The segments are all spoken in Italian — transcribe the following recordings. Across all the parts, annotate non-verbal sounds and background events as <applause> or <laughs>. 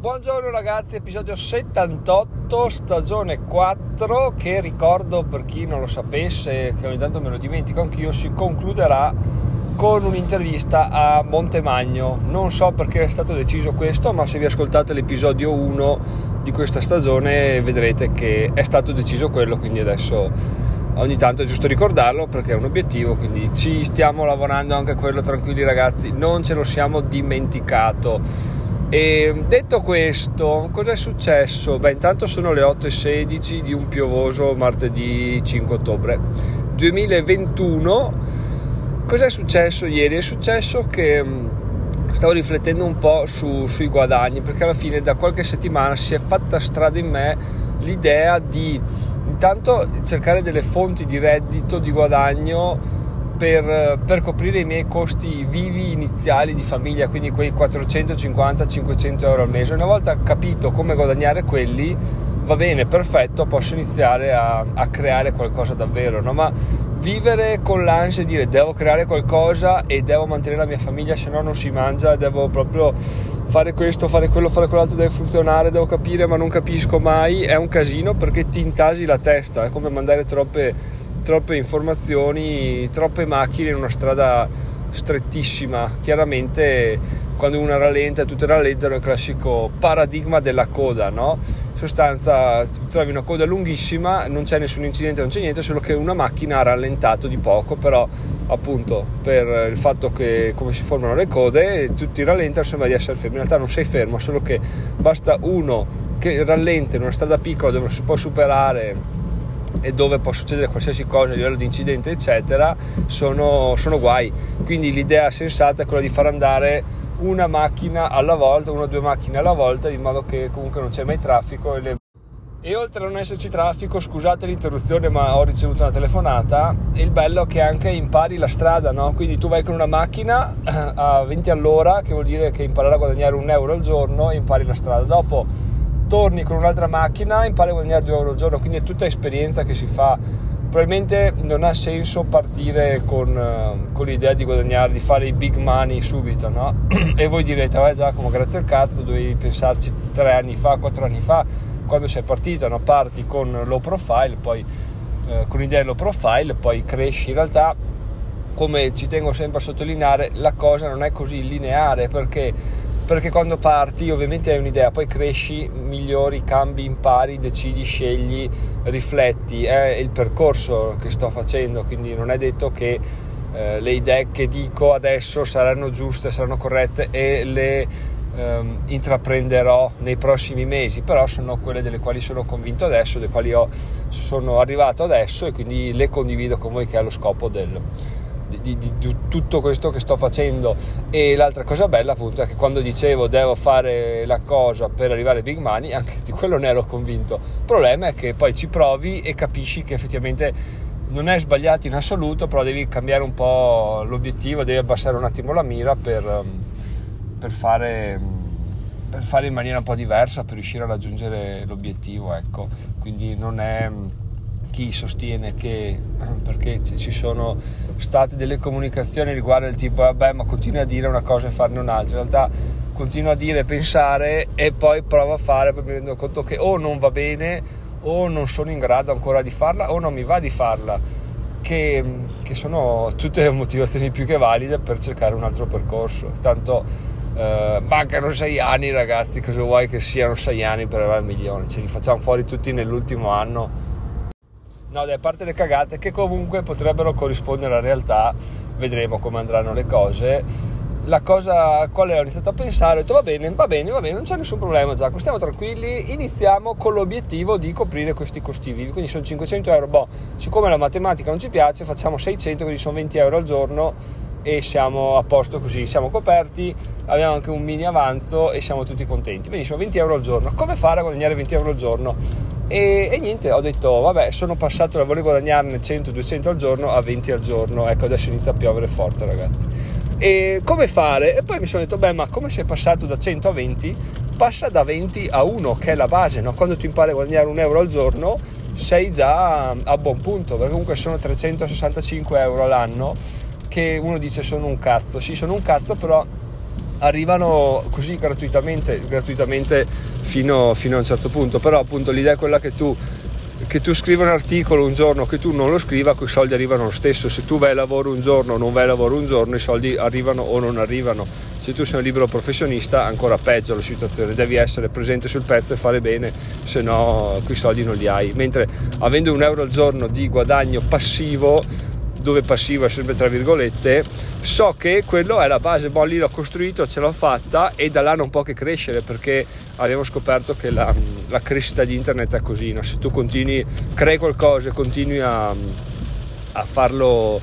Buongiorno ragazzi, episodio 78, stagione 4, che ricordo per chi non lo sapesse, che ogni tanto me lo dimentico anch'io, si concluderà con un'intervista a Montemagno. Non so perché è stato deciso questo, ma se vi ascoltate l'episodio 1 di questa stagione vedrete che è stato deciso quello, quindi adesso ogni tanto è giusto ricordarlo perché è un obiettivo, quindi ci stiamo lavorando anche a quello, tranquilli ragazzi, non ce lo siamo dimenticato. E detto questo, cosa è successo? Beh, intanto sono le 8.16 di un piovoso martedì 5 ottobre 2021. Cosa è successo ieri? È successo che mm, stavo riflettendo un po' su, sui guadagni perché alla fine da qualche settimana si è fatta strada in me l'idea di intanto cercare delle fonti di reddito, di guadagno per, per, coprire i miei costi vivi iniziali di famiglia, quindi quei 450-500 euro al mese. Una volta capito come guadagnare quelli, va bene, perfetto, posso iniziare a, a creare qualcosa davvero, no? ma vivere con l'ansia di dire devo creare qualcosa e devo mantenere la mia famiglia, se no non si mangia, devo proprio fare questo, fare quello, fare quell'altro, deve funzionare, devo capire ma non capisco mai, è un casino perché ti intasi la testa, è come mandare troppe troppe informazioni, troppe macchine in una strada strettissima. Chiaramente quando una rallenta e tutte rallentano è il classico paradigma della coda, no? In sostanza trovi una coda lunghissima, non c'è nessun incidente, non c'è niente, solo che una macchina ha rallentato di poco, però appunto per il fatto che come si formano le code tutti rallentano sembra di essere fermi, in realtà non sei fermo, solo che basta uno che rallenta in una strada piccola dove si può superare e dove può succedere qualsiasi cosa a livello di incidente eccetera sono, sono guai quindi l'idea sensata è quella di far andare una macchina alla volta una o due macchine alla volta in modo che comunque non c'è mai traffico e, le... e oltre a non esserci traffico scusate l'interruzione ma ho ricevuto una telefonata il bello è che anche impari la strada no? quindi tu vai con una macchina a 20 all'ora che vuol dire che imparerai a guadagnare un euro al giorno e impari la strada dopo torni con un'altra macchina, impari a guadagnare 2 euro al giorno, quindi è tutta esperienza che si fa. Probabilmente non ha senso partire con, eh, con l'idea di guadagnare, di fare i big money subito, no? <clears throat> e voi direte, vai Giacomo, grazie al cazzo, dovevi pensarci tre anni fa, quattro anni fa, quando sei partito, no? Parti con low profile, poi eh, con l'idea low profile, poi cresci in realtà come ci tengo sempre a sottolineare, la cosa non è così lineare perché perché quando parti ovviamente hai un'idea, poi cresci, migliori, cambi, impari, decidi, scegli, rifletti, è il percorso che sto facendo, quindi non è detto che eh, le idee che dico adesso saranno giuste, saranno corrette e le ehm, intraprenderò nei prossimi mesi, però sono quelle delle quali sono convinto adesso, delle quali ho, sono arrivato adesso e quindi le condivido con voi che è lo scopo del, di, di, di, tutto questo che sto facendo. E l'altra cosa bella appunto è che quando dicevo devo fare la cosa per arrivare ai big money anche di quello ne ero convinto. Il problema è che poi ci provi e capisci che effettivamente non è sbagliato in assoluto però devi cambiare un po' l'obiettivo devi abbassare un attimo la mira per, um, per fare per fare in maniera un po' diversa per riuscire a raggiungere l'obiettivo ecco. Quindi non è chi sostiene che <clears throat> perché ci sono state delle comunicazioni riguardo il tipo vabbè ma continua a dire una cosa e farne un'altra in realtà continua a dire pensare e poi prova a fare poi mi rendo conto che o non va bene o non sono in grado ancora di farla o non mi va di farla. Che, che sono tutte <laughs> motivazioni più che valide per cercare un altro percorso. Tanto eh, mancano sei anni ragazzi cosa vuoi che siano sei anni per arrivare al milione? Ce li facciamo fuori tutti nell'ultimo anno No, a parte le cagate che comunque potrebbero corrispondere alla realtà, vedremo come andranno le cose. La cosa a quale ho iniziato a pensare, ho detto va bene, va bene, va bene, non c'è nessun problema Giacomo, stiamo tranquilli, iniziamo con l'obiettivo di coprire questi costi vivi, quindi sono 500 euro, boh, siccome la matematica non ci piace facciamo 600, quindi sono 20 euro al giorno e siamo a posto così, siamo coperti, abbiamo anche un mini avanzo e siamo tutti contenti. Benissimo, 20 euro al giorno, come fare a guadagnare 20 euro al giorno? E, e, niente, ho detto, vabbè, sono passato da voler guadagnarne 100-200 al giorno a 20 al giorno. Ecco, adesso inizia a piovere forte, ragazzi. E come fare? E poi mi sono detto, beh, ma come sei passato da 100 a 20? Passa da 20 a 1, che è la base, no? Quando tu impari a guadagnare un euro al giorno, sei già a buon punto, perché comunque sono 365 euro all'anno, che uno dice sono un cazzo. Sì, sono un cazzo, però arrivano così gratuitamente, gratuitamente fino, fino, a un certo punto, però appunto l'idea è quella che tu, che tu scriva un articolo un giorno, che tu non lo scriva, quei soldi arrivano lo stesso, se tu vai a lavoro un giorno o non vai a lavoro un giorno, i soldi arrivano o non arrivano. Se tu sei un libero professionista, ancora peggio la situazione, devi essere presente sul pezzo e fare bene, se no quei soldi non li hai. Mentre avendo un euro al giorno di guadagno passivo, dove passivo è sempre tra virgolette, so che quello è la base, boh, lì l'ho costruito, ce l'ho fatta e da là non può che crescere perché abbiamo scoperto che la, la crescita di internet è così, no? se tu continui, crei qualcosa e continui a, a farlo,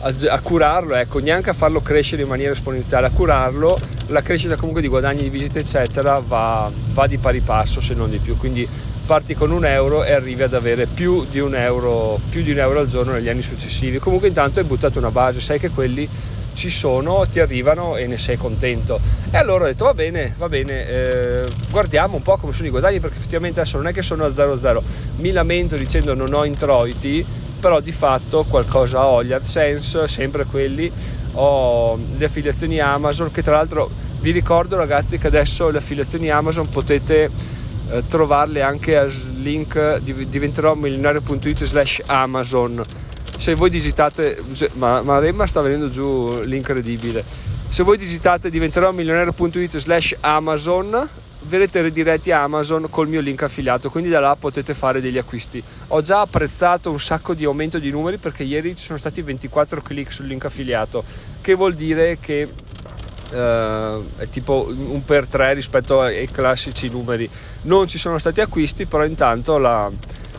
a, a, curarlo, ecco, neanche a farlo crescere in maniera esponenziale, a curarlo, la crescita comunque di guadagni, di visite eccetera va, va di pari passo se non di più, quindi parti con un euro e arrivi ad avere più di un euro, di un euro al giorno negli anni successivi. Comunque intanto hai buttato una base, sai che quelli ci sono, ti arrivano e ne sei contento. E allora ho detto va bene, va bene, eh, guardiamo un po' come sono i guadagni perché effettivamente adesso non è che sono a 0,0, mi lamento dicendo non ho introiti, però di fatto qualcosa ho, gli AdSense, sempre quelli, ho le affiliazioni Amazon che tra l'altro vi ricordo ragazzi che adesso le affiliazioni Amazon potete eh, trovarle anche a link diventerò milionario.it slash Amazon. Se voi digitate ma, ma Remma sta venendo giù l'incredibile. Se voi digitate diventerò milionario.it slash Amazon verrete rediretti a Amazon col mio link affiliato quindi da là potete fare degli acquisti. Ho già apprezzato un sacco di aumento di numeri perché ieri ci sono stati 24 click sul link affiliato che vuol dire che è tipo un per tre rispetto ai classici numeri. Non ci sono stati acquisti, però intanto la,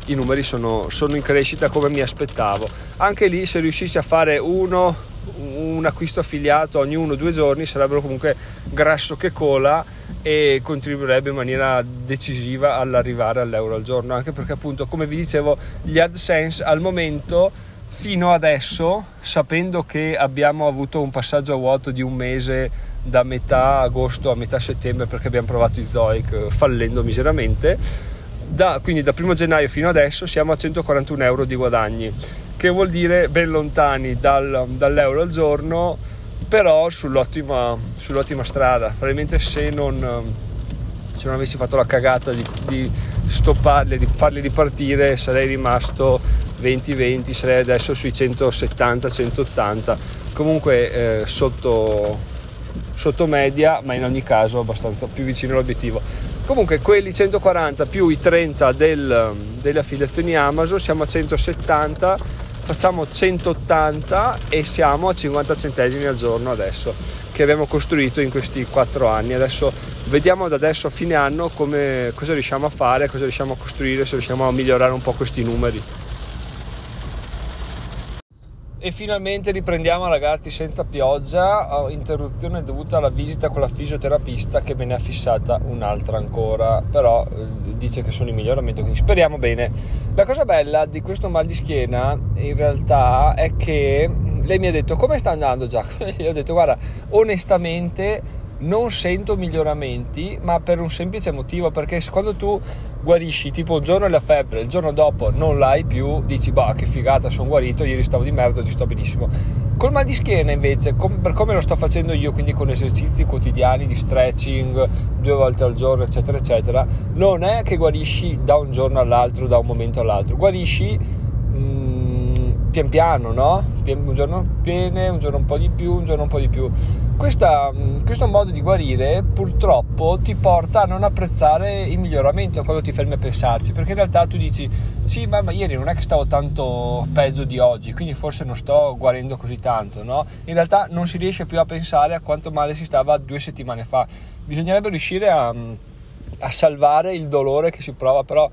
i numeri sono, sono, in crescita come mi aspettavo. Anche lì se riuscissi a fare uno, un acquisto affiliato ogni uno o due giorni sarebbero comunque grasso che cola e contribuirebbe in maniera decisiva all'arrivare all'euro al giorno, anche perché appunto come vi dicevo gli AdSense al momento fino adesso, sapendo che abbiamo avuto un passaggio a vuoto di un mese da metà agosto a metà settembre perché abbiamo provato i Zoic eh, fallendo miseramente, da, quindi da 1 gennaio fino adesso siamo a 141 euro di guadagni, che vuol dire ben lontani dal, dall'euro al giorno, però sull'ottima, sull'ottima strada. Probabilmente se non, se non avessi fatto la cagata di, di stopparli, di farli ripartire, sarei rimasto 20-20 sarei adesso sui 170-180 comunque eh, sotto, sotto media ma in ogni caso abbastanza più vicino all'obiettivo. Comunque quelli 140 più i 30 del, delle affiliazioni Amazon siamo a 170 facciamo 180 e siamo a 50 centesimi al giorno adesso che abbiamo costruito in questi 4 anni. Adesso vediamo da adesso a fine anno come, cosa riusciamo a fare cosa riusciamo a costruire se riusciamo a migliorare un po' questi numeri e finalmente riprendiamo ragazzi senza pioggia, interruzione dovuta alla visita con la fisioterapista che me ne ha fissata un'altra ancora, però eh, dice che sono in miglioramento, quindi speriamo bene. La cosa bella di questo mal di schiena in realtà è che lei mi ha detto come sta andando Giacomo? <laughs> Gli ho detto guarda onestamente non sento miglioramenti, ma per un semplice motivo, perché quando tu guarisci, tipo un giorno la febbre, il giorno dopo non l'hai più, dici, bah, che figata, sono guarito, ieri stavo di merda, oggi sto benissimo. Col mal di schiena invece, com- per come lo sto facendo io, quindi con esercizi quotidiani di stretching due volte al giorno, eccetera, eccetera, non è che guarisci da un giorno all'altro, da un momento all'altro, guarisci mm, pian piano, no? Un giorno bene, un giorno un po' di più, un giorno un po' di più questa, mm, questo modo di guarire purtroppo ti porta a non apprezzare i miglioramenti o quando ti fermi a pensarci, perché in realtà tu dici sì, ma, ma, ieri non è che stavo tanto peggio di oggi, quindi forse non sto guarendo così tanto, no? In realtà non si riesce più a pensare a quanto male si stava due settimane fa. Bisognerebbe riuscire a, a salvare il dolore che si prova, però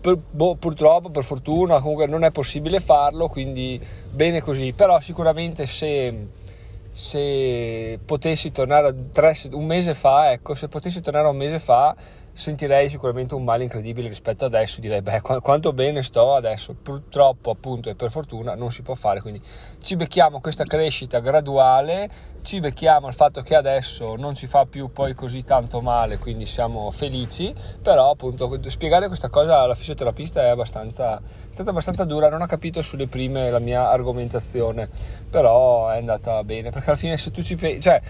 per, boh, purtroppo, per fortuna, comunque non è possibile farlo, quindi bene così, però sicuramente se se potessi tornare tre, un mese fa, ecco, se potessi tornare un mese fa, sentirei sicuramente un male incredibile rispetto ad adesso, direi beh quanto bene sto adesso, purtroppo appunto e per fortuna non si può fare, quindi ci becchiamo questa crescita graduale, ci becchiamo il fatto che adesso non ci fa più poi così tanto male, quindi siamo felici, però appunto spiegare questa cosa alla fisioterapista è, abbastanza, è stata abbastanza dura, non ha capito sulle prime la mia argomentazione, però è andata bene, perché alla fine se tu ci pensi, cioè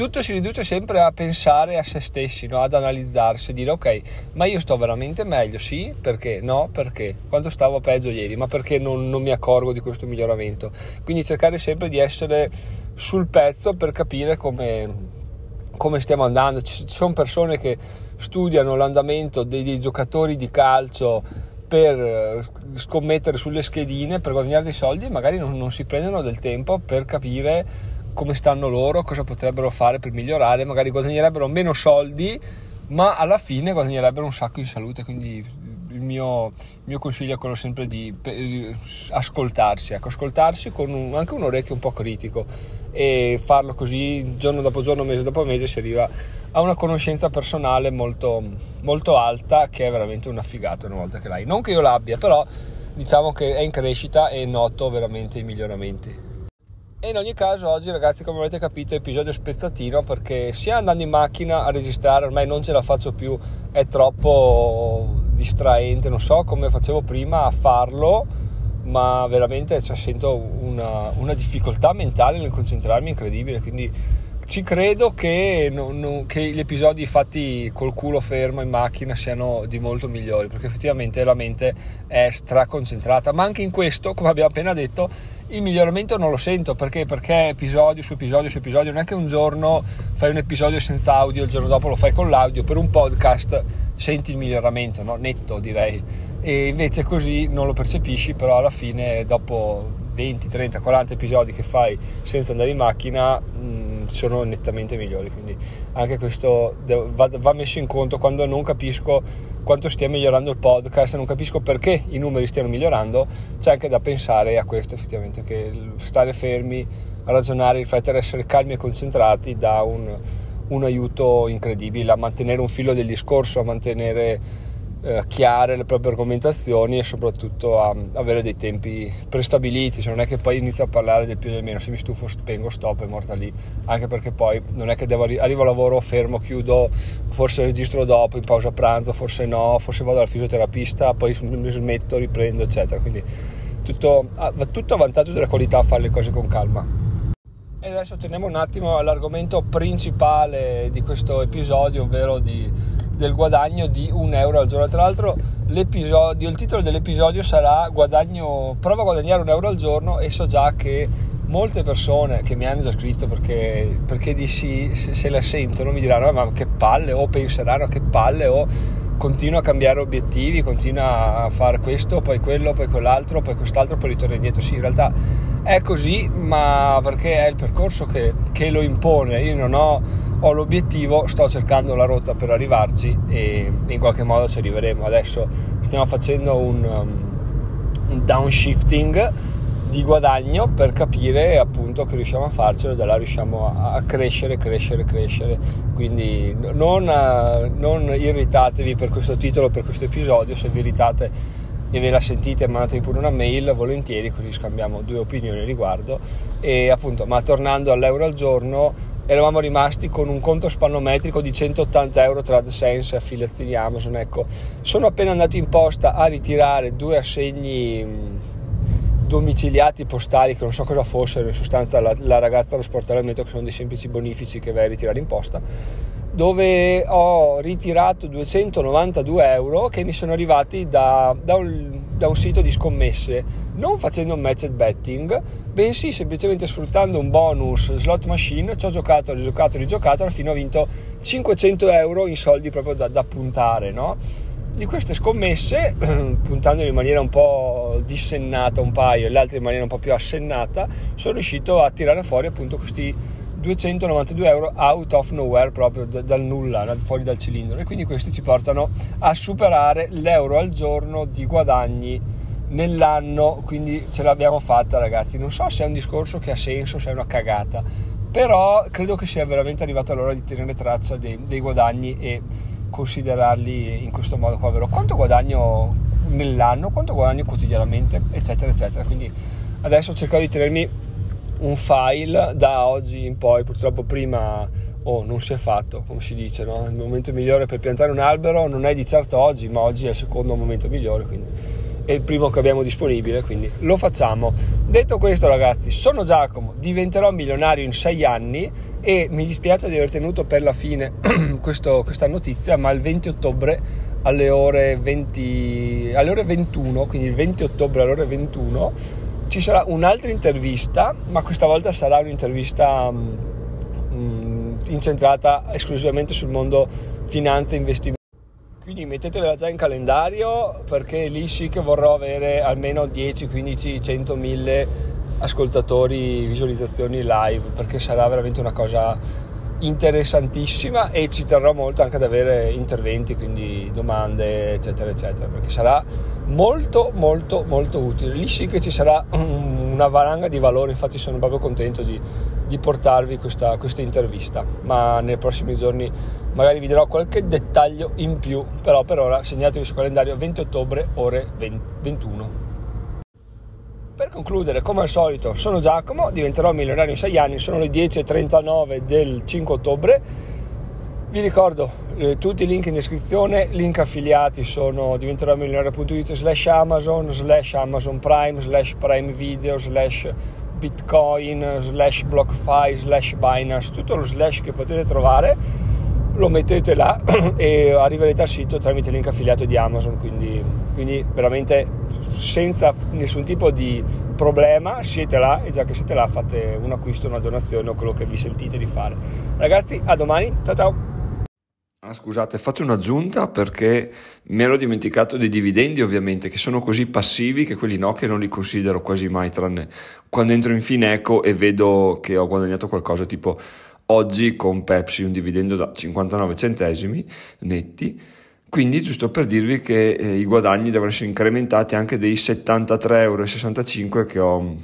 tutto si riduce sempre a pensare a se stessi, no? ad analizzarsi, dire ok, ma io sto veramente meglio, sì, perché? No, perché? Quanto stavo peggio ieri, ma perché non, non mi accorgo di questo miglioramento? Quindi cercare sempre di essere sul pezzo per capire come, come stiamo andando. Ci sono persone che studiano l'andamento dei, dei giocatori di calcio per eh, scommettere sulle schedine, per guadagnare dei soldi magari non, non si prendono del tempo per capire come stanno loro, cosa potrebbero fare per migliorare, magari guadagnerebbero meno soldi, ma alla fine guadagnerebbero un sacco in salute, quindi il mio, il mio consiglio è quello sempre di ascoltarsi, ecco, ascoltarsi con un, anche un orecchio un po' critico e farlo così giorno dopo giorno, mese dopo mese si arriva a una conoscenza personale molto, molto alta che è veramente una figata una volta che l'hai. Non che io l'abbia, però diciamo che è in crescita e noto veramente i miglioramenti. E in ogni caso oggi ragazzi come avete capito episodio spezzatino perché sia andando in macchina a registrare ormai non ce la faccio più, è troppo distraente, non so come facevo prima a farlo, ma veramente cioè, sento una, una difficoltà mentale nel concentrarmi incredibile, quindi ci credo che, non, non, che, gli episodi fatti col culo fermo in macchina siano di molto migliori perché effettivamente la mente è straconcentrata. Ma anche in questo come abbiamo appena detto il miglioramento non lo sento perché? perché episodio su episodio su episodio non è che un giorno fai un episodio senza audio il giorno dopo lo fai con l'audio per un podcast senti il miglioramento no? netto direi e invece così non lo percepisci però alla fine dopo 20, 30, 40 episodi che fai senza andare in macchina mh, sono nettamente migliori. Quindi anche questo va, messo in conto quando non capisco quanto stia migliorando il podcast, non capisco perché i numeri stiano migliorando, c'è anche da pensare a questo effettivamente, che stare fermi, ragionare, riflettere, essere calmi e concentrati dà un, un aiuto incredibile a mantenere un filo del discorso, a mantenere eh, chiare le proprie argomentazioni e soprattutto a avere dei tempi prestabiliti, se non è che poi inizio a parlare del più e del meno, se mi stufo spengo, stop, è morta lì, anche perché poi non è che devo, arrivo a lavoro, fermo, chiudo, forse registro dopo, in pausa pranzo, forse no, forse vado al fisioterapista, poi mi smetto, riprendo, eccetera, quindi tutto, tutto a vantaggio della qualità fare le cose con calma. E adesso torniamo un attimo all'argomento principale di questo episodio, ovvero di del guadagno di un euro al giorno. Tra l'altro l'episodio, il titolo dell'episodio sarà guadagno, prova a guadagnare un euro al giorno e so già che molte persone che mi hanno già scritto perché, perché di sì, se, se la sentono mi diranno ma che palle o penseranno che palle o continua a cambiare obiettivi, continua a fare questo, poi quello, poi quell'altro, poi quest'altro, poi ritorna indietro. Sì, in realtà è così, ma perché è il percorso che, che lo impone. Io non ho, ho, l'obiettivo, sto cercando la rotta per arrivarci e in qualche modo ci arriveremo. Adesso stiamo facendo un, um, un downshifting di guadagno per capire appunto che riusciamo a farcelo e da là riusciamo a, crescere, crescere, crescere. Quindi non, non irritatevi per questo titolo, per questo episodio, se vi irritate e ve la sentite mandatevi pure una mail volentieri così scambiamo due opinioni riguardo. E appunto ma tornando all'euro al giorno eravamo rimasti con un conto spannometrico di 180 euro tra AdSense e affiliazioni Amazon ecco. Sono appena andato in posta a ritirare due assegni domiciliati postali che non so cosa fossero, in sostanza la, la ragazza lo sportello metro che sono dei semplici bonifici che vai a ritirare in posta, dove ho ritirato 292 euro che mi sono arrivati da, da, un, da un, sito di scommesse, non facendo un matched betting, bensì semplicemente sfruttando un bonus slot machine, ci ho giocato, rigiocato, rigiocato, alla fine ho vinto 500 euro in soldi proprio da, da puntare, no? di queste scommesse, <clears throat> puntando in maniera un po' dissennata un paio e le altre in maniera un po' più assennata, sono riuscito a tirare fuori appunto questi 292 euro out of nowhere, proprio dal nulla, fuori dal cilindro. E quindi questi ci portano a superare l'euro al giorno di guadagni nell'anno, quindi ce l'abbiamo fatta ragazzi. Non so se è un discorso che ha senso, se è una cagata, però credo che sia veramente arrivata l'ora di tenere traccia dei, dei guadagni e considerarli in questo modo qua, ovvero quanto guadagno nell'anno, quanto guadagno quotidianamente, eccetera, eccetera. Quindi adesso cerco di tenermi un file da oggi in poi, purtroppo prima oh, non si è fatto, come si dice, no? il momento migliore per piantare un albero non è di certo oggi, ma oggi è il secondo momento migliore, quindi è il primo che abbiamo disponibile, quindi lo facciamo. Detto questo, ragazzi, sono Giacomo, diventerò milionario in sei anni e mi dispiace di aver tenuto per la fine <clears throat> questo, questa notizia, ma il 20 ottobre alle ore, 20, alle ore 21, quindi il 20 ottobre alle ore 21, ci sarà un'altra intervista, ma questa volta sarà un'intervista um, incentrata esclusivamente sul mondo finanza e investimento. Quindi mettetevela già in calendario perché lì sì che vorrò avere almeno 10, 15, 100, 1000 ascoltatori, visualizzazioni live perché sarà veramente una cosa interessantissima e ci terrò molto anche ad avere interventi, quindi domande, eccetera, eccetera, perché sarà molto, molto, molto utile. Lì sì che ci sarà una valanga di valore, infatti sono proprio contento di, di portarvi questa, questa intervista, ma nei prossimi giorni magari vi darò qualche dettaglio in più, però per ora segnatevi sul calendario 20 ottobre ore 20, 21. Per concludere, come al solito, sono Giacomo, diventerò milionario in 6 anni, sono le 10.39 del 5 ottobre. Vi ricordo eh, tutti i link in descrizione, link affiliati sono diventerò milionario.it slash Amazon, slash Amazon Prime, slash Prime Video, slash Bitcoin, slash BlockFi, slash Binance, tutto lo slash che potete trovare lo mettete là <clears throat> e arriverete al sito tramite link affiliato di Amazon, quindi, quindi veramente senza nessun tipo di problema siete là e già che siete là fate un acquisto, una donazione o quello che vi sentite di fare. Ragazzi, a domani, ciao ciao! Ah, scusate, faccio un'aggiunta perché mi ero dimenticato dei dividendi ovviamente che sono così passivi che quelli no che non li considero quasi mai tranne quando entro in Fineco e vedo che ho guadagnato qualcosa tipo oggi con Pepsi un dividendo da 59 centesimi netti. Quindi giusto per dirvi che eh, i guadagni devono essere incrementati anche dei 73,65 euro che ho,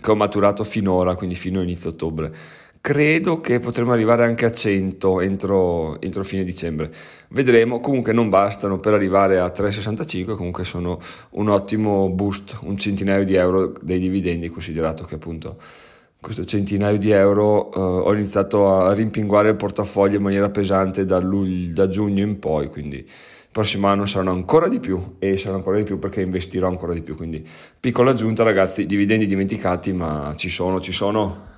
che ho maturato finora, quindi fino a inizio ottobre. Credo che potremo arrivare anche a 100 entro, entro fine dicembre. Vedremo, comunque non bastano per arrivare a 3,65, comunque sono un ottimo boost, un centinaio di euro dei dividendi, considerato che appunto questo centinaio di euro eh, ho iniziato a rimpinguare il portafoglio in maniera pesante da, luglio, da giugno in poi, quindi il prossimo anno saranno ancora di più e saranno ancora di più perché investirò ancora di più. Quindi piccola aggiunta ragazzi, dividendi dimenticati ma ci sono, ci sono.